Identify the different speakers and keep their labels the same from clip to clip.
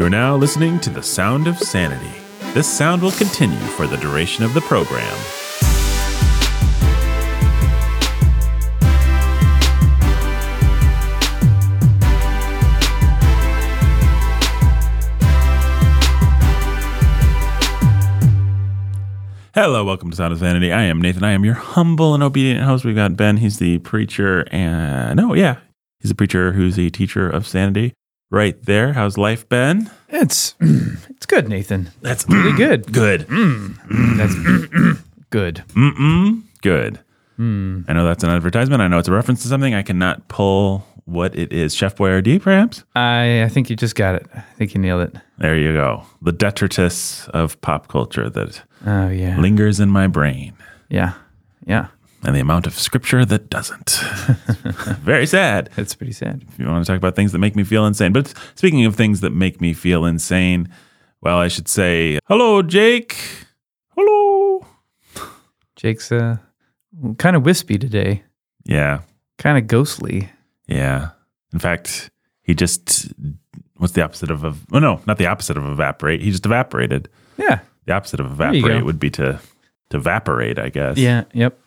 Speaker 1: You're now listening to the sound of sanity. This sound will continue for the duration of the program. Hello, welcome to Sound of Sanity. I am Nathan. I am your humble and obedient host. We've got Ben. He's the preacher, and no, yeah, he's a preacher who's a teacher of sanity. Right there. How's life, Ben?
Speaker 2: It's it's good, Nathan.
Speaker 1: That's
Speaker 2: Really mm, good.
Speaker 1: Good.
Speaker 2: Mm, mm, that's good.
Speaker 1: Mm-mm. Good. I know that's an advertisement. I know it's a reference to something. I cannot pull what it is. Chef Boyardee, perhaps?
Speaker 2: I I think you just got it. I think you nailed it.
Speaker 1: There you go. The detritus of pop culture that
Speaker 2: Oh yeah.
Speaker 1: lingers in my brain
Speaker 2: Yeah. Yeah.
Speaker 1: And the amount of scripture that doesn't. Very sad.
Speaker 2: That's pretty sad.
Speaker 1: if you want to talk about things that make me feel insane. But speaking of things that make me feel insane, well, I should say, hello, Jake. Hello.
Speaker 2: Jake's uh kind of wispy today.
Speaker 1: Yeah.
Speaker 2: Kind of ghostly.
Speaker 1: Yeah. In fact, he just, what's the opposite of, oh, no, not the opposite of evaporate. He just evaporated.
Speaker 2: Yeah.
Speaker 1: The opposite of evaporate would be to, to evaporate, I guess.
Speaker 2: Yeah. Yep.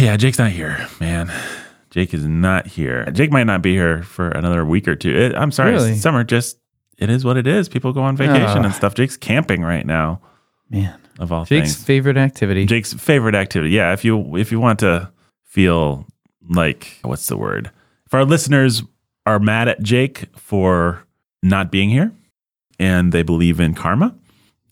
Speaker 1: Yeah, Jake's not here, man. Jake is not here. Jake might not be here for another week or two. It, I'm sorry,
Speaker 2: Really?
Speaker 1: summer just it is what it is. People go on vacation
Speaker 2: Ah.
Speaker 1: and stuff. Jake's camping right now,
Speaker 2: Man.
Speaker 1: of all
Speaker 2: Jake's
Speaker 1: things.
Speaker 2: favorite activity.
Speaker 1: Jake's favorite activity. Yeah, if you if you want to feel like what's the word? If our listeners are mad at Jake for not being here and they believe in karma,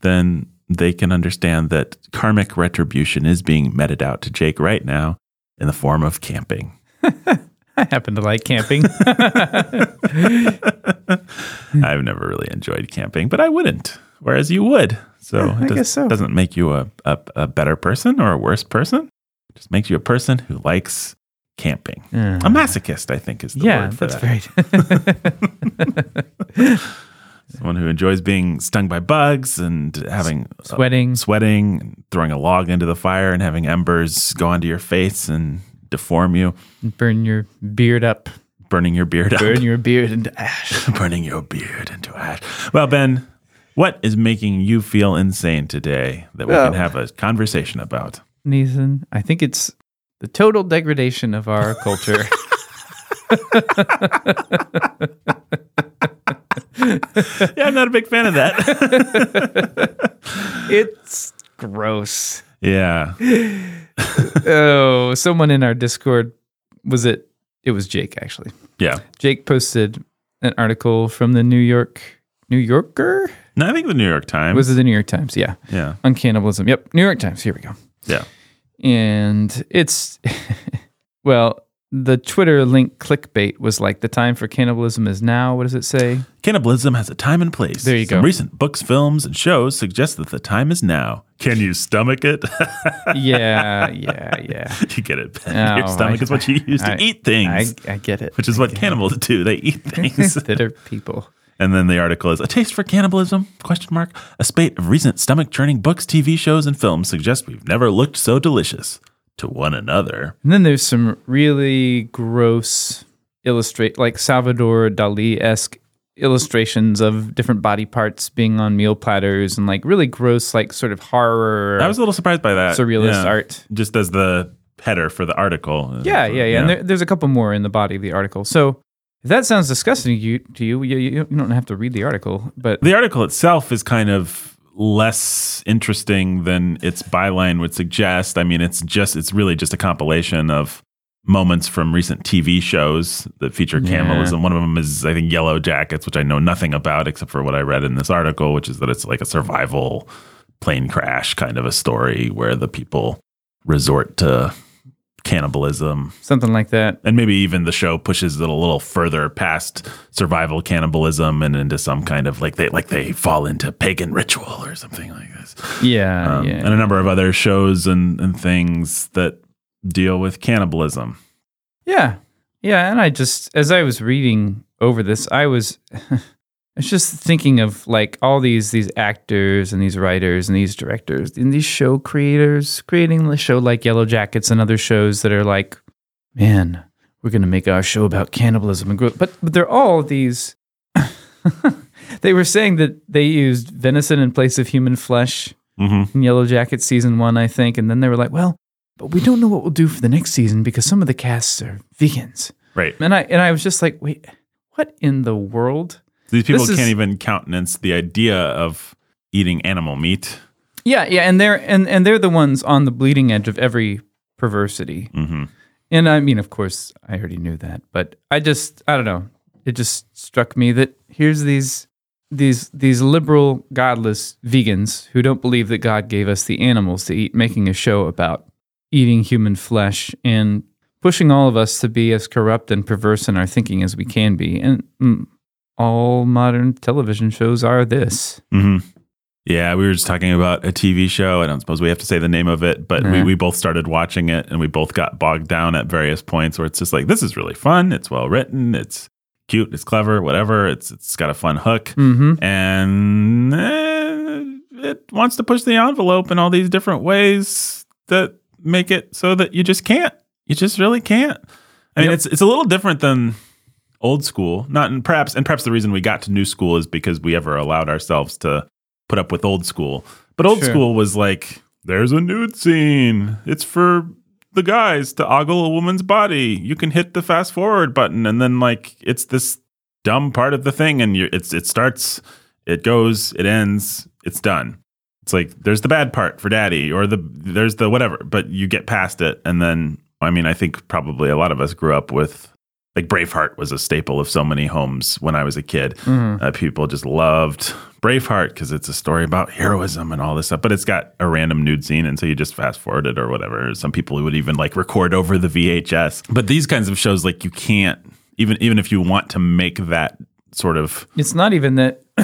Speaker 1: then they can understand that karmic retribution is being meted out to Jake right now in the form of camping.
Speaker 2: I happen to like camping.
Speaker 1: I've never really enjoyed camping, but I wouldn't, whereas you would. So
Speaker 2: Yeah,
Speaker 1: it does,
Speaker 2: so.
Speaker 1: doesn't make you a, a, a better person or a worse person. It just makes you a person who likes camping. A masochist, I think, is the
Speaker 2: yeah,
Speaker 1: word for
Speaker 2: that's
Speaker 1: that.
Speaker 2: right.
Speaker 1: Someone who enjoys being stung by bugs and having uh,
Speaker 2: Sweating.
Speaker 1: sweating, and throwing a log into the fire and having embers go onto your face and deform you,
Speaker 2: Burn your beard up.
Speaker 1: burning your beard up.
Speaker 2: Burn your beard into ash.
Speaker 1: burning your beard into ash. Well, Ben, what is making you feel insane today that we
Speaker 2: Well-
Speaker 1: can have a conversation about?
Speaker 2: Nathan, I think it's the total degradation of our culture.
Speaker 1: Yeah, I'm not a big fan of that.
Speaker 2: it's gross.
Speaker 1: yeah.
Speaker 2: Oh, someone in our Discord was it? It was Jake actually.
Speaker 1: Yeah.
Speaker 2: Jake posted an article from the New York New Yorker.
Speaker 1: No, I think the New York Times.
Speaker 2: Was it the New York Times? Yeah,
Speaker 1: yeah.
Speaker 2: on cannibalism. Yep, New York Times. Here we go.
Speaker 1: Yeah.
Speaker 2: And it's well, the Twitter link clickbait was like the time for cannibalism is now. What does it say?
Speaker 1: Cannibalism has a time and place.
Speaker 2: There you
Speaker 1: Some
Speaker 2: go.
Speaker 1: recent books, films, and shows suggest that the time is now. Can you stomach it?
Speaker 2: Yeah, yeah, yeah.
Speaker 1: you get it, Ben. Oh Your
Speaker 2: Oh,
Speaker 1: stomach
Speaker 2: I-
Speaker 1: is what you use to
Speaker 2: I-
Speaker 1: eat things,
Speaker 2: I, I get it.
Speaker 1: which is what cannibals do. They eat things.
Speaker 2: that are people.
Speaker 1: And then the article is a taste for cannibalism? Question mark. A spate of recent stomach churning books, TV shows, and films suggest we've never looked so delicious to one another.
Speaker 2: And then there's some really gross illustrate like Salvador Dali esque illustrations of different body parts being on meal platters and like really gross, like sort of horror
Speaker 1: I was a little surprised by that.
Speaker 2: surrealist
Speaker 1: Yeah.
Speaker 2: art.
Speaker 1: Just as the header for the article.
Speaker 2: Yeah, yeah, yeah. And there, there's a couple more in the body of the article. So if that sounds disgusting to you, to you, you, you don't have to read the article, but
Speaker 1: the article itself is kind of less interesting than its byline would suggest. I mean, it's just it's really just a compilation of moments from recent TV shows that feature
Speaker 2: Yeah.
Speaker 1: cannibalism. One of them is I think Yellow Jackets, which I know nothing about except for what I read in this article, which is that it's like a survival plane crash kind of a story where the people resort to cannibalism
Speaker 2: something like that.
Speaker 1: and maybe even the show pushes it a little further past survival cannibalism and into some kind of like they like they fall into pagan ritual or something like this
Speaker 2: Yeah,
Speaker 1: um,
Speaker 2: yeah.
Speaker 1: and a number of other shows and, and things that deal with cannibalism
Speaker 2: Yeah. Yeah. And I just, as I was reading over this, I was, I was just thinking of like all these, these actors and these writers and these directors and these show creators creating the show like Yellow Jackets and other shows that are like, man, we're going to make our show about cannibalism and growth. But, but they're all these, they were saying that they used venison in place of human flesh
Speaker 1: Mm-hmm.
Speaker 2: in Yellow Jacket season one, I think. And then they were like, well, but we don't know what we'll do for the next season because some of the casts are vegans.
Speaker 1: Right.
Speaker 2: And I and I was just like, wait, what in the world?
Speaker 1: These people
Speaker 2: This
Speaker 1: can't even countenance the idea of eating animal meat.
Speaker 2: Yeah, yeah, and they're and, and they're the ones on the bleeding edge of every perversity.
Speaker 1: Mm-hmm.
Speaker 2: And I mean, of course, I already knew that, but I just I don't know. It just struck me that here's these these these liberal, godless vegans who don't believe that God gave us the animals to eat, making a show about eating human flesh and pushing all of us to be as corrupt and perverse in our thinking as we can be. And mm, all modern television shows are this.
Speaker 1: Mm-hmm. Yeah, we were just talking about a TV show. I don't suppose we have to say the name of it, but we, we both started watching it and we both got bogged down at various points where it's just like, this is really fun. It's well written. It's cute. It's clever, whatever. It's It's got a fun hook.
Speaker 2: Mm-hmm.
Speaker 1: And eh, it wants to push the envelope in all these different ways that make it so that you just can't. You just really can't. I mean,
Speaker 2: Yep.
Speaker 1: it's it's a little different than old school. Not and perhaps and perhaps the reason we got to new school is because we ever allowed ourselves to put up with old school. But old
Speaker 2: Sure.
Speaker 1: school was like, there's a nude scene. It's for the guys to ogle a woman's body. You can hit the fast forward button, and then like it's this dumb part of the thing, and you it's it starts, it goes, it ends, it's done. It's like there's the bad part for daddy, or the there's the whatever, but you get past it, and then I mean I think probably a lot of us grew up with like Braveheart was a staple of so many homes when I was a kid.
Speaker 2: Mm-hmm.
Speaker 1: Uh, people just loved Braveheart because it's a story about heroism and all this stuff, but it's got a random nude scene, and so you just fast forward it or whatever. Some people would even like record over the VHS. But these kinds of shows, like you can't even even if you want to make that sort of
Speaker 2: It's not even that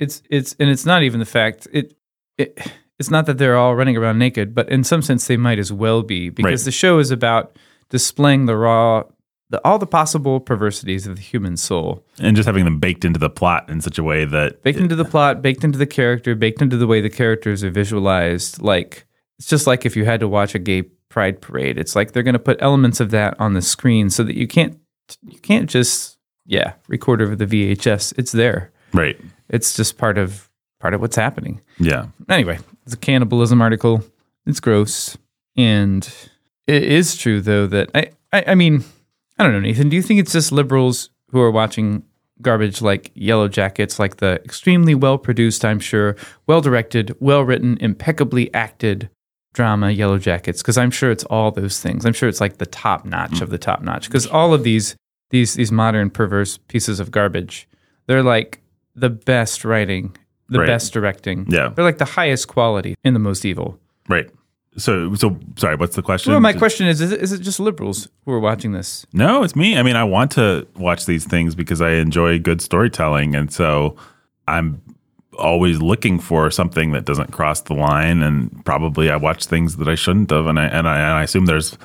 Speaker 2: it's it's and it's not even the fact it it it's not that they're all running around naked, but in some sense they might as well be because
Speaker 1: Right.
Speaker 2: the show is about displaying the raw the, all the possible perversities of the human soul,
Speaker 1: and just having them baked into the plot in such a way that
Speaker 2: baked into the plot, baked into the character, baked into the way the characters are visualized. Like it's just like if you had to watch a gay pride parade, it's like they're going to put elements of that on the screen so that you can't you can't just yeah record over the VHS. It's there.
Speaker 1: right,
Speaker 2: It's just part of part of what's happening.
Speaker 1: yeah,
Speaker 2: Anyway, it's a cannibalism article. It's gross, and it is true though that I, I I mean I don't know Nathan. Do you think it's just liberals who are watching garbage like Yellow Jackets, like the extremely well produced, I'm sure, well directed, well written, impeccably acted drama Yellow Jackets? Because I'm sure it's all those things. I'm sure it's like the top notch mm. of the top notch. Because all of these these these modern perverse pieces of garbage, they're like the best writing, the
Speaker 1: Right.
Speaker 2: best directing.
Speaker 1: Yeah.
Speaker 2: They're like the highest quality in the most evil.
Speaker 1: right. So so sorry, what's the question?
Speaker 2: Well, my question is, is it, is it just liberals who are watching this?
Speaker 1: No, it's me. I mean, I want to watch these things because I enjoy good storytelling. And so I'm always looking for something that doesn't cross the line. And probably I watch things that I shouldn't have. And I, and I, and I assume there's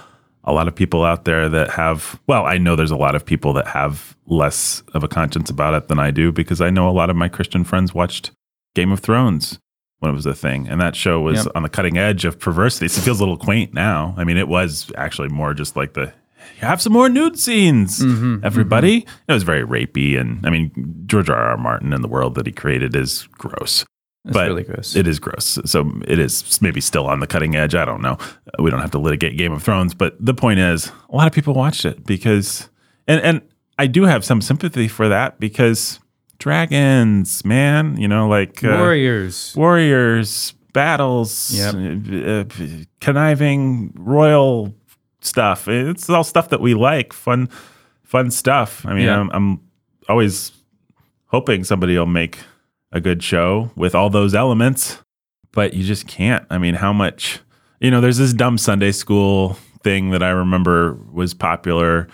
Speaker 1: a lot of people out there that have, well, I know there's a lot of people that have less of a conscience about it than I do because I know a lot of my Christian friends watched Game of Thrones when it was a thing. And that show was
Speaker 2: Yep.
Speaker 1: on the cutting edge of perversity. So it feels a little quaint now. I mean, it was actually more just like the have some more nude scenes,
Speaker 2: Mm-hmm,
Speaker 1: everybody. It was very rapey. And I mean, George R. R. Martin and the world that he created is gross.
Speaker 2: That's
Speaker 1: but
Speaker 2: really gross.
Speaker 1: It is gross. So it is maybe still on the cutting edge. I don't know. We don't have to litigate Game of Thrones. But the point is, a lot of people watched it because, and, and I do have some sympathy for that because dragons, man, you know, like uh,
Speaker 2: Warriors.
Speaker 1: warriors, battles,
Speaker 2: Yep.
Speaker 1: uh, conniving royal stuff. It's all stuff that we like, fun, fun stuff. I mean,
Speaker 2: Yeah.
Speaker 1: I'm, I'm always hoping somebody will make a good show with all those elements, but you just can't. I mean, how much, you know, there's this dumb Sunday school thing that I remember was popular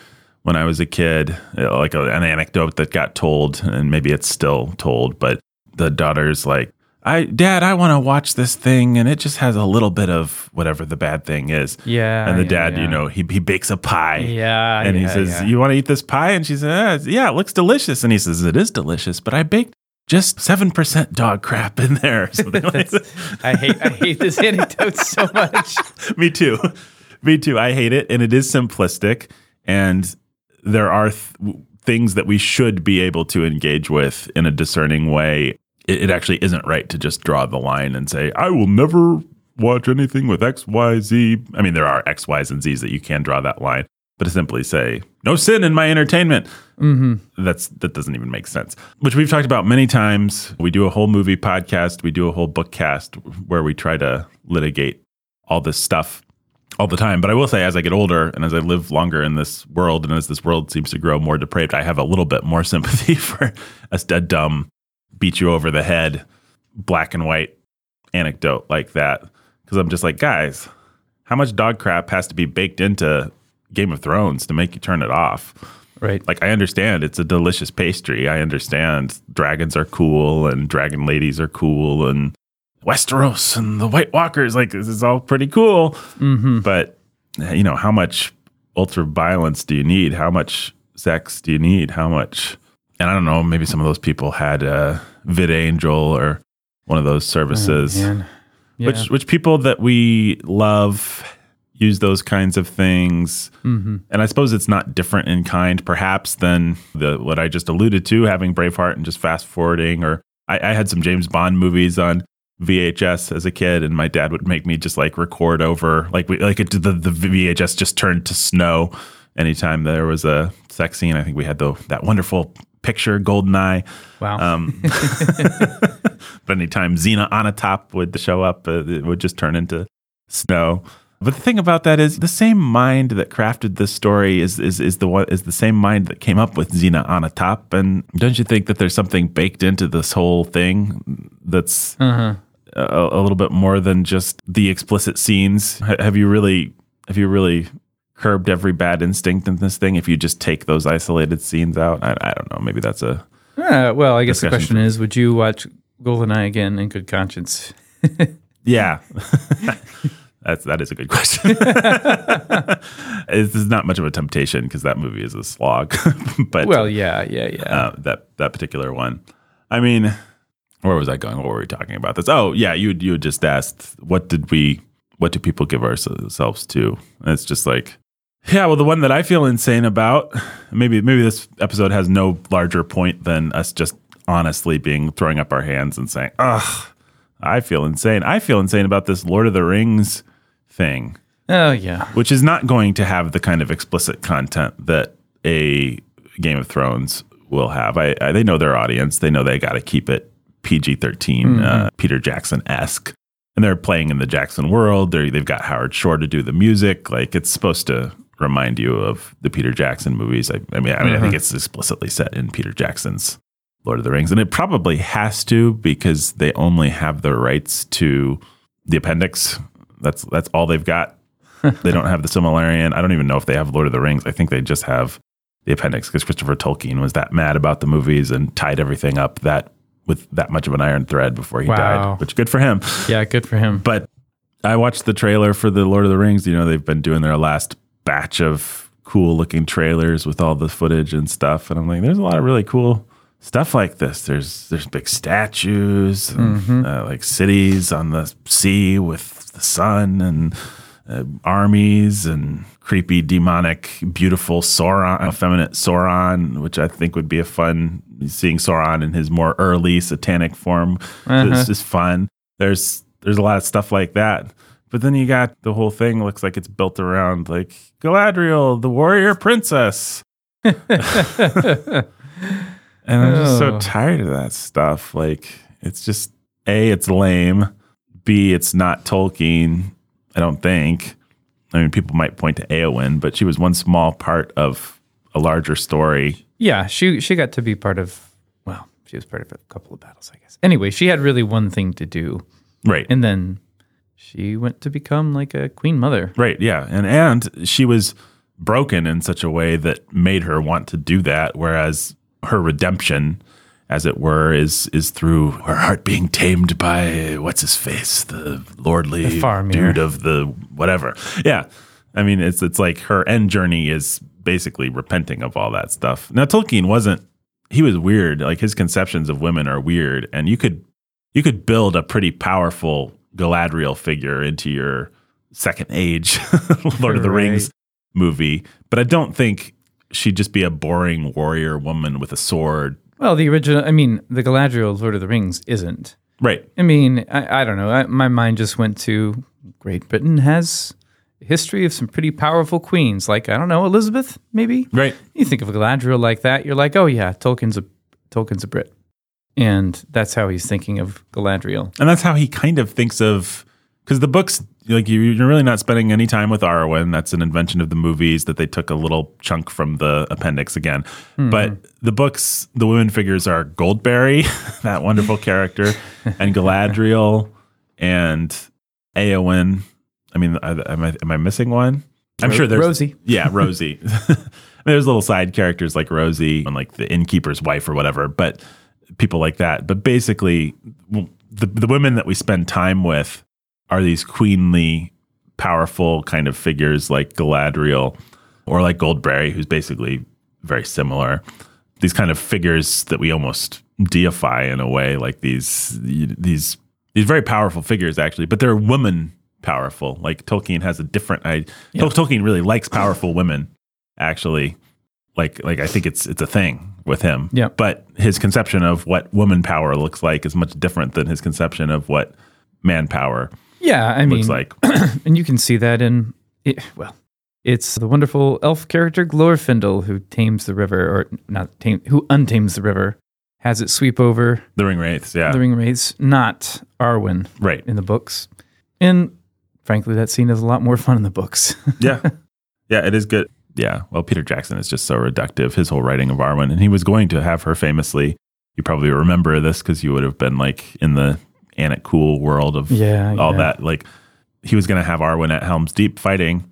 Speaker 1: when I was a kid, uh, like a, an anecdote that got told, and maybe it's still told, but the daughter's like, I, Dad, I want to watch this thing, and it just has a little bit of whatever the bad thing is.
Speaker 2: Yeah.
Speaker 1: and the
Speaker 2: yeah,
Speaker 1: dad,
Speaker 2: yeah.
Speaker 1: you know, he, he bakes a pie.
Speaker 2: Yeah.
Speaker 1: And he says,
Speaker 2: yeah.
Speaker 1: You want to eat this pie? And she says, "Uh, Yeah, it looks delicious. And he says, It is delicious, but I baked just 7% dog crap in there. like.
Speaker 2: I hate I hate this anecdote so much.
Speaker 1: Me too. Me too. I hate it. And it is simplistic. And there are th- things that we should be able to engage with in a discerning way. It, it actually isn't right to just draw the line and say, I will never watch anything with X, Y, Z. I mean, there are X, Y's, and Z's that you can draw that line, but to simply say, no sin in my entertainment, mm-hmm. that's that doesn't even make sense. Which we've talked about many times. We do a whole movie podcast, we do a whole book cast where we try to litigate all this stuff all the time. But I will say, as I get older and as I live longer in this world, and as this world seems to grow more depraved, I have a little bit more sympathy for a, a dumb, beat you over the head, black and white anecdote like that. Because I'm just like, guys, how much dog crap has to be baked into Game of Thrones to make you turn it off?
Speaker 2: Right.
Speaker 1: Like, I understand it's a delicious pastry. I understand dragons are cool and dragon ladies are cool and Westeros and the White Walkers. Like, this is all pretty cool. But, you know, how much ultra violence do you need? How much sex do you need? How much? And I don't know, maybe some of those people had a VidAngel or one of those services
Speaker 2: Man. Yeah.
Speaker 1: which which people that we love use those kinds of things
Speaker 2: Mm-hmm.
Speaker 1: and i suppose it's not different in kind perhaps than the what i just alluded to having braveheart and just fast forwarding or I, I had some james bond movies on vhs as a kid and my dad would make me just like record over like we like it, the, the vhs just turned to snow anytime there was a sex scene i think we had the that wonderful picture GoldenEye
Speaker 2: wow.
Speaker 1: um, but anytime Xenia Onatopp would show up, uh, it would just turn into snow. But the thing about that is the same mind that crafted this story is is is the one is the same mind that came up with Xenia Onatopp. And don't you think that there's something baked into this whole thing that's
Speaker 2: uh-huh.
Speaker 1: A, a little bit more than just the explicit scenes? Ha- Have you really have you really curbed every bad instinct in this thing? If you just take those isolated scenes out, I, I don't know. Maybe that's a
Speaker 2: Uh, well, I guess the question is, would you watch GoldenEye again in good conscience?
Speaker 1: Yeah. That's that is a good question. it's, it's not much of a temptation because that movie is a slog. but
Speaker 2: Well, yeah, yeah, yeah.
Speaker 1: uh, that that particular one, I mean, where was I going? What were we talking about? This? Oh, yeah, you you just asked what did we what do people give ourselves to? And it's just like, yeah, well, the one that I feel insane about, maybe maybe this episode has no larger point than us just honestly being throwing up our hands and saying, ugh, I feel insane. I feel insane about this Lord of the Rings thing,
Speaker 2: oh, yeah.
Speaker 1: which is not going to have the kind of explicit content that a Game of Thrones will have. I, I they know their audience. They know they got to keep it PG 13, uh, Peter Jackson esque. And they're playing in the Jackson world. They're, they've got Howard Shore to do the music. Like it's supposed to remind you of the Peter Jackson movies. I, I mean, I mean, I think it's explicitly set in Peter Jackson's Lord of the Rings, and it probably has to because they only have the rights to the appendix. That's that's all they've got. they don't have the Silmarillion. I don't even know if they have Lord of the Rings. I think they just have the appendix because Christopher Tolkien was that mad about the movies and tied everything up that with that much of an iron thread before he
Speaker 2: Wow.
Speaker 1: died. Which good for him.
Speaker 2: Yeah, good for him.
Speaker 1: But I watched the trailer for the Lord of the Rings. You know, they've been doing their last batch of cool looking trailers with all the footage and stuff. And I'm like, there's a lot of really cool stuff like this. There's there's big statues, and, uh, like cities on the sea with the sun, and uh, armies, and creepy, demonic, beautiful Sauron, effeminate Sauron, which I think would be a fun seeing Sauron in his more early satanic form. It's just fun. There's there's a lot of stuff like that. But then you got the whole thing looks like it's built around like Galadriel, the warrior princess. and I'm just so
Speaker 2: Oh.
Speaker 1: tired of that stuff. Like it's just A, it's lame. B, it's not Tolkien, I don't think. I mean, people might point to Eowyn, but she was one small part of a larger story.
Speaker 2: Yeah, she she got to be part of. Well, she was part of a couple of battles, I guess. Anyway, she had really one thing to do,
Speaker 1: Right.
Speaker 2: and then she went to become like a queen mother.
Speaker 1: Right, yeah. And and she was broken in such a way that made her want to do that whereas her redemption as it were is is through her heart being tamed by what's his face, the lordly
Speaker 2: The
Speaker 1: dude of the whatever. Yeah. I mean it's it's like her end journey is basically repenting of all that stuff. Now Tolkien wasn't he was weird. Like his conceptions of women are weird and you could you could build a pretty powerful Galadriel figure into your second age Lord of the. Rings movie, but I don't think she'd just be a boring warrior woman with a sword.
Speaker 2: Well, the original, I mean, the Galadriel of Lord of the Rings isn't.
Speaker 1: Right.
Speaker 2: I mean, I, I don't know. I, my mind just went to Great Britain has a history of some pretty powerful queens, like I don't know Elizabeth, maybe.
Speaker 1: Right.
Speaker 2: You think of Galadriel like that, you're like, oh yeah, Tolkien's a Tolkien's a Brit, and that's how he's thinking of Galadriel.
Speaker 1: And that's how he kind of thinks of because the books like you, you're really not spending any time with Arwen. That's an invention of the movies that they took a little chunk from the appendix again. Hmm. But the books, the women figures are Goldberry, that wonderful character, and Galadriel and Eowyn. I mean, am I am I missing one? I'm
Speaker 2: Ro-
Speaker 1: sure there's
Speaker 2: Rosie.
Speaker 1: Yeah, Rosie. there's little side characters like Rosie and like the innkeeper's wife or whatever, but people like that. But basically, the the women that we spend time with are these queenly, powerful kind of figures like Galadriel or like Goldberry, who's basically very similar. These kind of figures that we almost deify in a way, like these these these very powerful figures actually, but they're women powerful. Like Tolkien has a different. I Tol- Tolkien really likes powerful women. Actually, like like I think it's it's a thing with him.
Speaker 2: Yeah.
Speaker 1: But his conception of what woman power looks like is much different than his conception of what man power
Speaker 2: Yeah, I mean,
Speaker 1: like.
Speaker 2: and you can see that in it, well, it's the wonderful elf character Glorfindel who tames the river, or not tame, who untames the river, has it sweep over
Speaker 1: the ring wraiths, yeah.
Speaker 2: the ring wraiths, not Arwen
Speaker 1: right.
Speaker 2: in the books. And frankly, that scene is a lot more fun in the books.
Speaker 1: yeah. Yeah, it is good. Yeah. Well, Peter Jackson is just so reductive, his whole writing of Arwen. And he was going to have her famously. You probably remember this because you would have been like in the Ain't It Cool world of
Speaker 2: Yeah,
Speaker 1: all
Speaker 2: yeah.
Speaker 1: that. Like he was going to have Arwen at Helm's Deep fighting.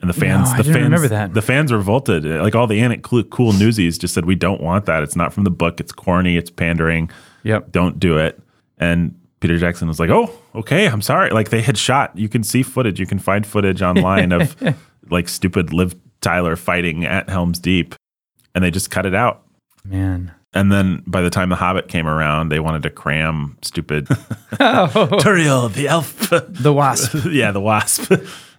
Speaker 1: And the fans,
Speaker 2: I
Speaker 1: the fans,
Speaker 2: remember that.
Speaker 1: the fans revolted. Like all the Ain't It Cool, cool newsies just said, "We don't want that. It's not from the book. It's corny. It's pandering.
Speaker 2: yep.
Speaker 1: Don't do it." And Peter Jackson was like, "Oh, okay. I'm sorry." Like they had shot. You can see footage. You can find footage online of like stupid Liv Tyler fighting at Helm's Deep, and they just cut it out.
Speaker 2: Man.
Speaker 1: And then by the time The Hobbit came around, they wanted to cram stupid
Speaker 2: Oh,
Speaker 1: Tauriel, the elf.
Speaker 2: the wasp.
Speaker 1: yeah, the wasp.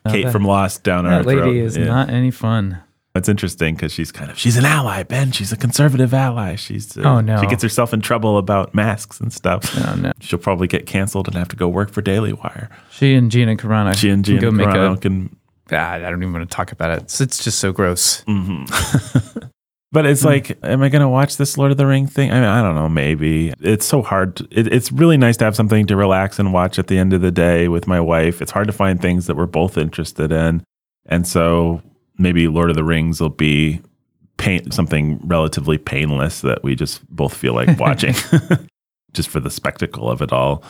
Speaker 1: Kate
Speaker 2: that-
Speaker 1: from Lost down our
Speaker 2: That lady
Speaker 1: throat.
Speaker 2: is
Speaker 1: Yeah.
Speaker 2: not any fun.
Speaker 1: That's interesting because she's kind of she's an ally, Ben. She's a conservative ally. She's uh,
Speaker 2: Oh, no.
Speaker 1: She gets herself in trouble about masks and stuff.
Speaker 2: Oh, no.
Speaker 1: She'll probably get canceled and have to go work for Daily Wire.
Speaker 2: She and Gina Carano.
Speaker 1: She and
Speaker 2: can
Speaker 1: Gina
Speaker 2: go make
Speaker 1: Carano
Speaker 2: a.
Speaker 1: can
Speaker 2: Ah, I don't even want to talk about it. It's, it's just so gross.
Speaker 1: But
Speaker 2: Hmm.
Speaker 1: it's like, am I going to watch this Lord of the Ring thing? I mean, I don't know. Maybe it's so hard. To, it, it's really nice to have something to relax and watch at the end of the day with my wife. It's hard to find things that we're both interested in, and so maybe Lord of the Rings will be pain, something relatively painless that we just both feel like watching, just for the spectacle of it all.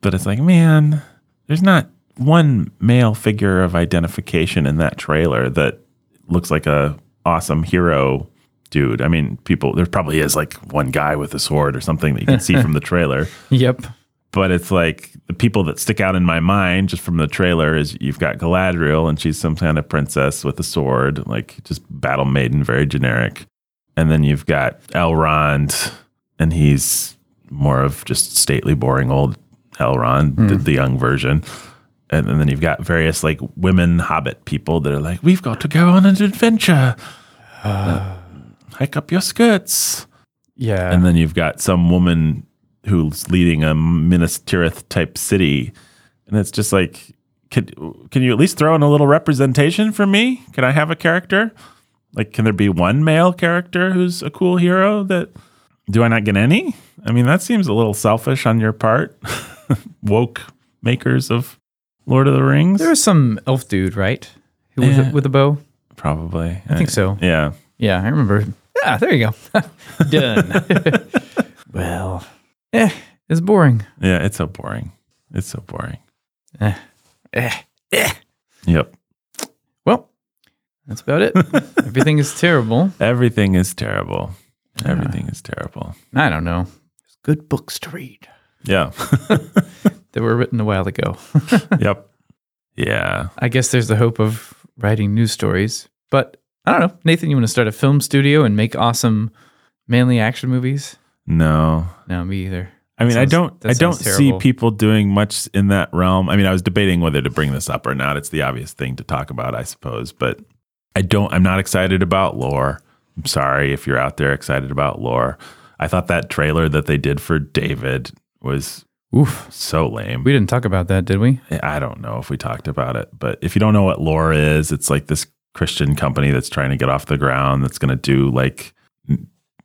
Speaker 1: But it's like, man, there's not one male figure of identification in that trailer that looks like a awesome hero dude. I mean, people there probably is like one guy with a sword or something that you can see from the trailer,
Speaker 2: Yep.
Speaker 1: but it's like the people that stick out in my mind just from the trailer is you've got Galadriel and she's some kind of princess with a sword, like just battle maiden, very generic. And then you've got Elrond and he's more of just stately, boring old Elrond, the, the young version. And, and then you've got various like women hobbit people that are like, we've got to go on an adventure. Uh, hike up your skirts.
Speaker 2: Yeah.
Speaker 1: And then you've got some woman who's leading a Minas Tirith type city. And it's just like, can, can you at least throw in a little representation for me? Can I have a character? Like, can there be one male character who's a cool hero that do I not get any? I mean, that seems a little selfish on your part. Woke makers of Lord of the Rings?
Speaker 2: there was some elf dude, right? Who
Speaker 1: Yeah.
Speaker 2: a, eh. with a bow?
Speaker 1: Probably.
Speaker 2: I think eh. so.
Speaker 1: Yeah.
Speaker 2: Yeah, I remember. Yeah, there you go. Done. well, eh, it's boring.
Speaker 1: Yeah. It's so boring. It's so boring.
Speaker 2: Eh, eh, eh.
Speaker 1: Yep.
Speaker 2: Well, that's about it. Everything is terrible.
Speaker 1: Everything is terrible. Everything is terrible.
Speaker 2: I don't know. There's good books to read
Speaker 1: Yeah.
Speaker 2: they were written a while ago.
Speaker 1: yep. Yeah.
Speaker 2: I guess there's the hope of writing news stories, but I don't know. Nathan, you want to start a film studio and make awesome manly action movies?
Speaker 1: No.
Speaker 2: No, me either.
Speaker 1: I mean, I don't. I don't
Speaker 2: sounds
Speaker 1: see people doing much in that realm. I mean, I was debating whether to bring this up or not. It's the obvious thing to talk about, I suppose. But I don't. I'm not excited about lore. I'm sorry if you're out there excited about lore. I thought that trailer that they did for David was
Speaker 2: Oof.
Speaker 1: so lame.
Speaker 2: We didn't talk about that, did we?
Speaker 1: I don't know if we talked about it, but if you don't know what lore is, it's like this Christian company that's trying to get off the ground that's going to do like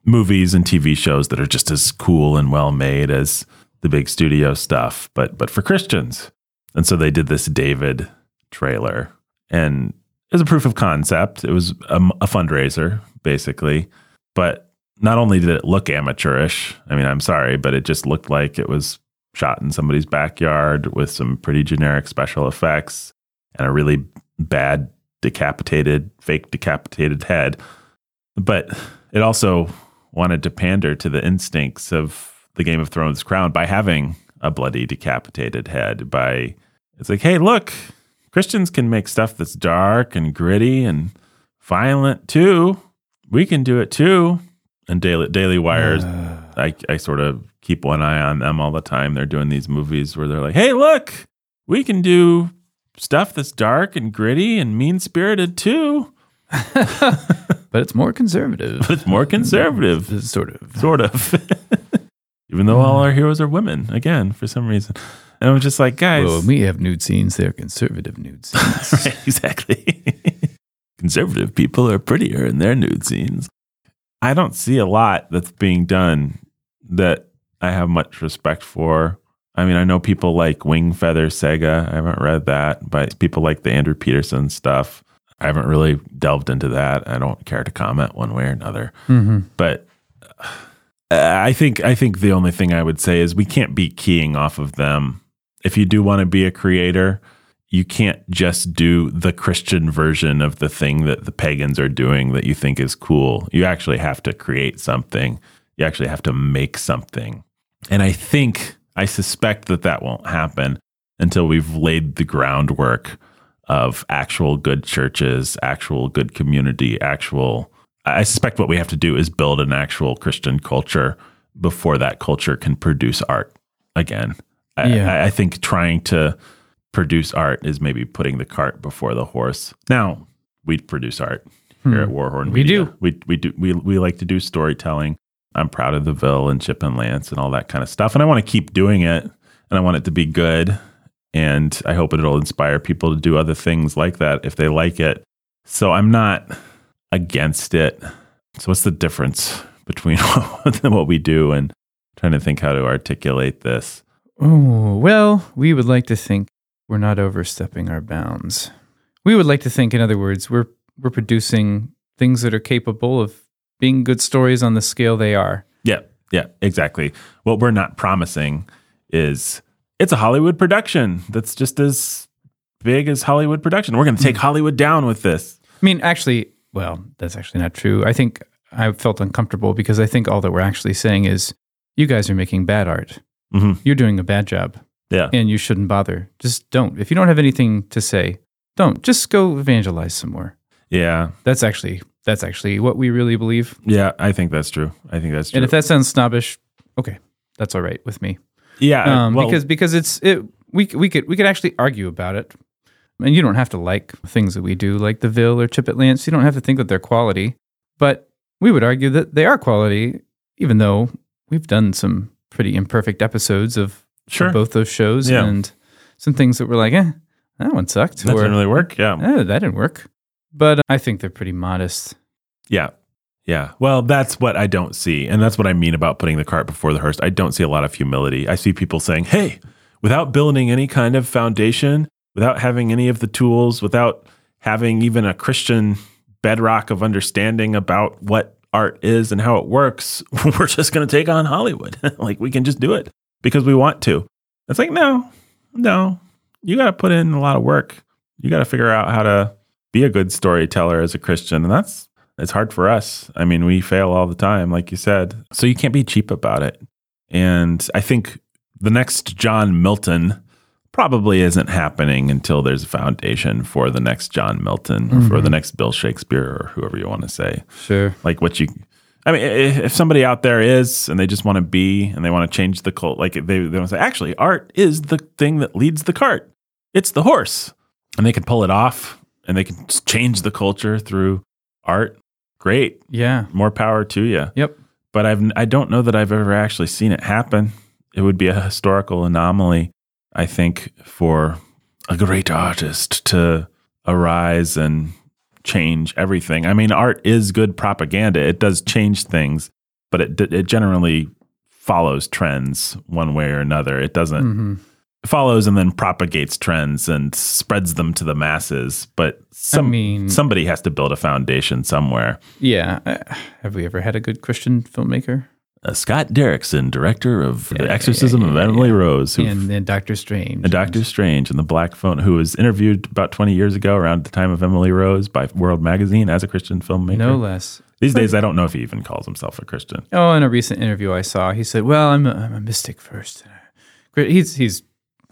Speaker 1: movies and TV shows that are just as cool and well made as the big studio stuff, but but for Christians. And so they did this David trailer, and was a proof of concept. It was a, a fundraiser, basically, but not only did it look amateurish. I mean, I'm sorry, but it just looked like it was shot in somebody's backyard with some pretty generic special effects and a really bad decapitated, fake decapitated head. But it also wanted to pander to the instincts of the Game of Thrones crown by having a bloody decapitated head. By it's like, hey, look, Christians can make stuff that's dark and gritty and violent too. We can do it too. And Daily Daily Wires, I, I sort of keep one eye on them all the time. They're doing these movies where they're like, hey, look, we can do stuff that's dark and gritty and mean spirited too.
Speaker 2: But it's more conservative.
Speaker 1: But it's more conservative,
Speaker 2: sort of.
Speaker 1: sort of. Even though all our heroes are women, again, for some reason. And I'm just like, guys,
Speaker 2: Well, we have nude scenes, they're conservative nude scenes.
Speaker 1: Right, exactly. Conservative people are prettier in their nude scenes. I don't see a lot that's being done that I have much respect for. I mean, I know people like Wingfeather Saga. I haven't read that, but people like the Andrew Peterson stuff. I haven't really delved into that. I don't care to comment one way or another.
Speaker 2: hmm
Speaker 1: But uh, I think I think the only thing I would say is we can't be keying off of them. If you do want to be a creator, you can't just do the Christian version of the thing that the pagans are doing that you think is cool. You actually have to create something. You actually have to make something. And I think I suspect that that won't happen until we've laid the groundwork of actual good churches, actual good community, actual I suspect what we have to do is build an actual Christian culture before that culture can produce art again. I,
Speaker 2: Yeah.
Speaker 1: I, think trying to produce art is maybe putting the cart before the horse. Now, we produce art here at Warhorn.
Speaker 2: Hmm. We
Speaker 1: Media.
Speaker 2: do.
Speaker 1: We we do. We we like to do storytelling. I'm proud of the Ville and Chip and Lance and all that kind of stuff, and I want to keep doing it. And I want it to be good. And I hope it'll inspire people to do other things like that if they like it. So I'm not against it. So what's the difference between what we do and trying to think how to articulate this?
Speaker 2: Oh, well, we would like to think we're not overstepping our bounds. We would like to think, in other words, we're we're producing things that are capable of being good stories on the scale they are.
Speaker 1: Yeah, yeah, exactly. What we're not promising is it's a Hollywood production that's just as big as Hollywood production. We're going to take Hollywood down with this.
Speaker 2: I mean, actually, well, that's actually not true. I think I felt uncomfortable because I think all that we're actually saying is you guys are making bad art.
Speaker 1: Mhm.
Speaker 2: You're doing a bad job
Speaker 1: Yeah.
Speaker 2: and you shouldn't bother. Just don't. If you don't have anything to say, don't. Just go evangelize some more.
Speaker 1: Yeah.
Speaker 2: That's actually that's actually what we really believe.
Speaker 1: Yeah, I think that's true. I think that's true.
Speaker 2: And if that sounds snobbish, okay, that's all right with me.
Speaker 1: yeah,
Speaker 2: Um,
Speaker 1: well,
Speaker 2: because because it's it we we could we could actually argue about it. And you don't have to like things that we do, like the Ville or Chip at Lance. You don't have to think that they're quality, but we would argue that they are quality, even though we've done some pretty imperfect episodes of, of both those shows
Speaker 1: Yeah.
Speaker 2: and some things that were like, eh, that one sucked,
Speaker 1: that
Speaker 2: or
Speaker 1: didn't really work. Yeah.
Speaker 2: eh, that didn't work. But I think they're pretty modest.
Speaker 1: Yeah. Yeah. Well, that's what I don't see. And that's what I mean about putting the cart before the hearse. I don't see a lot of humility. I see people saying, hey, without building any kind of foundation, without having any of the tools, without having even a Christian bedrock of understanding about what art is and how it works, we're just going to take on Hollywood. like we can just do it because we want to. It's like, no, no, you got to put in a lot of work. You got to figure out how to be a good storyteller as a Christian. And that's it's hard for us. I mean, we fail all the time, like you said. So you can't be cheap about it. And I think the next John Milton probably isn't happening until there's a foundation for the next John Milton or for the mm-hmm. next Bill Shakespeare or whoever you want to say.
Speaker 2: Sure.
Speaker 1: Like what you I mean, if somebody out there is and they just want to be and they want to change the cult, like they, they want to say, actually, art is the thing that leads the cart. It's the horse. And they can pull it off and they can change the culture through art. Great.
Speaker 2: Yeah.
Speaker 1: More power to you.
Speaker 2: Yep.
Speaker 1: But I've I don't know that I've ever actually seen it happen. It would be a historical anomaly, I think, for a great artist to arise and change everything. I mean, art is good propaganda. It does change things, but it it generally follows trends one way or another. It doesn't
Speaker 2: hmm
Speaker 1: follows and then propagates trends and spreads them to the masses. But some
Speaker 2: mean-
Speaker 1: somebody has to build a foundation somewhere.
Speaker 2: Yeah. Uh, have we ever had a good Christian filmmaker?
Speaker 1: Uh, Scott Derrickson, director of
Speaker 2: Yeah,
Speaker 1: The Exorcism
Speaker 2: yeah,
Speaker 1: of
Speaker 2: yeah,
Speaker 1: Emily
Speaker 2: yeah.
Speaker 1: Rose,
Speaker 2: And then Doctor Strange.
Speaker 1: and Doctor Strange and the Black Phone, who was interviewed about 20 years ago around the time of Emily Rose by World Magazine as a Christian filmmaker.
Speaker 2: No less.
Speaker 1: These days, I don't know if he even calls himself a Christian.
Speaker 2: Oh, in a recent interview I saw, he said, "Well, I'm a, I'm a mystic first. He's he's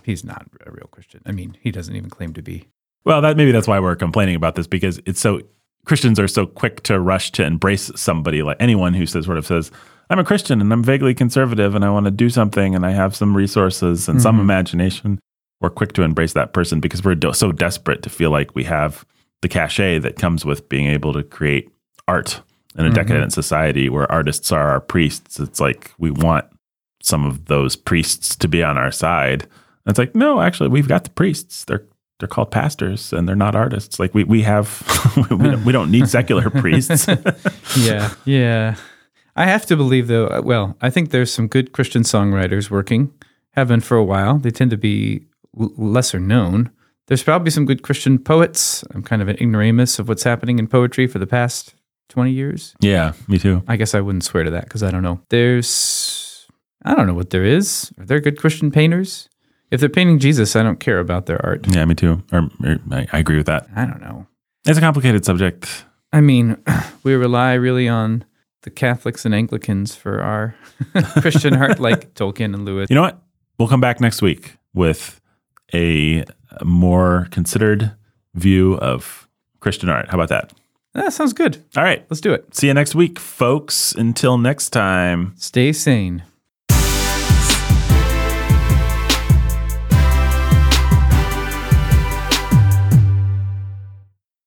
Speaker 2: he's not a real Christian. I mean, he doesn't even claim to be.
Speaker 1: Well, that maybe that's why we're complaining about this because it's so Christians are so quick to rush to embrace somebody like anyone who says sort of says, "I'm a Christian and I'm vaguely conservative and I want to do something and I have some resources and some mm-hmm. imagination." We're quick to embrace that person because we're do- so desperate to feel like we have the cachet that comes with being able to create art in a mm-hmm. decadent society where artists are our priests. It's like we want some of those priests to be on our side. And it's like, no, actually, we've got the priests. They're they're called pastors and they're not artists. Like we we have we, don't, we don't need secular priests.
Speaker 2: Yeah, yeah. I have to believe though. uh, Well, I think there's some good Christian songwriters working. Have been for a while. They tend to be l- lesser known. There's probably some good Christian poets. I'm kind of an ignoramus of what's happening in poetry for the past 20 years.
Speaker 1: yeah, me too.
Speaker 2: I guess I wouldn't swear to that because I don't know. There's, I don't know what there is. Are there good Christian painters? If they're painting Jesus, I don't care about their art.
Speaker 1: Yeah, me too. Or, or I, I agree with that.
Speaker 2: I don't know.
Speaker 1: It's a complicated subject.
Speaker 2: I mean, we rely really on the Catholics and Anglicans for our Christian art, like Tolkien and Lewis.
Speaker 1: You know what? We'll come back next week with a more considered view of Christian art. How about that?
Speaker 2: That sounds good.
Speaker 1: All right.
Speaker 2: Let's do it.
Speaker 1: See you next week, folks. Until next time.
Speaker 2: Stay sane.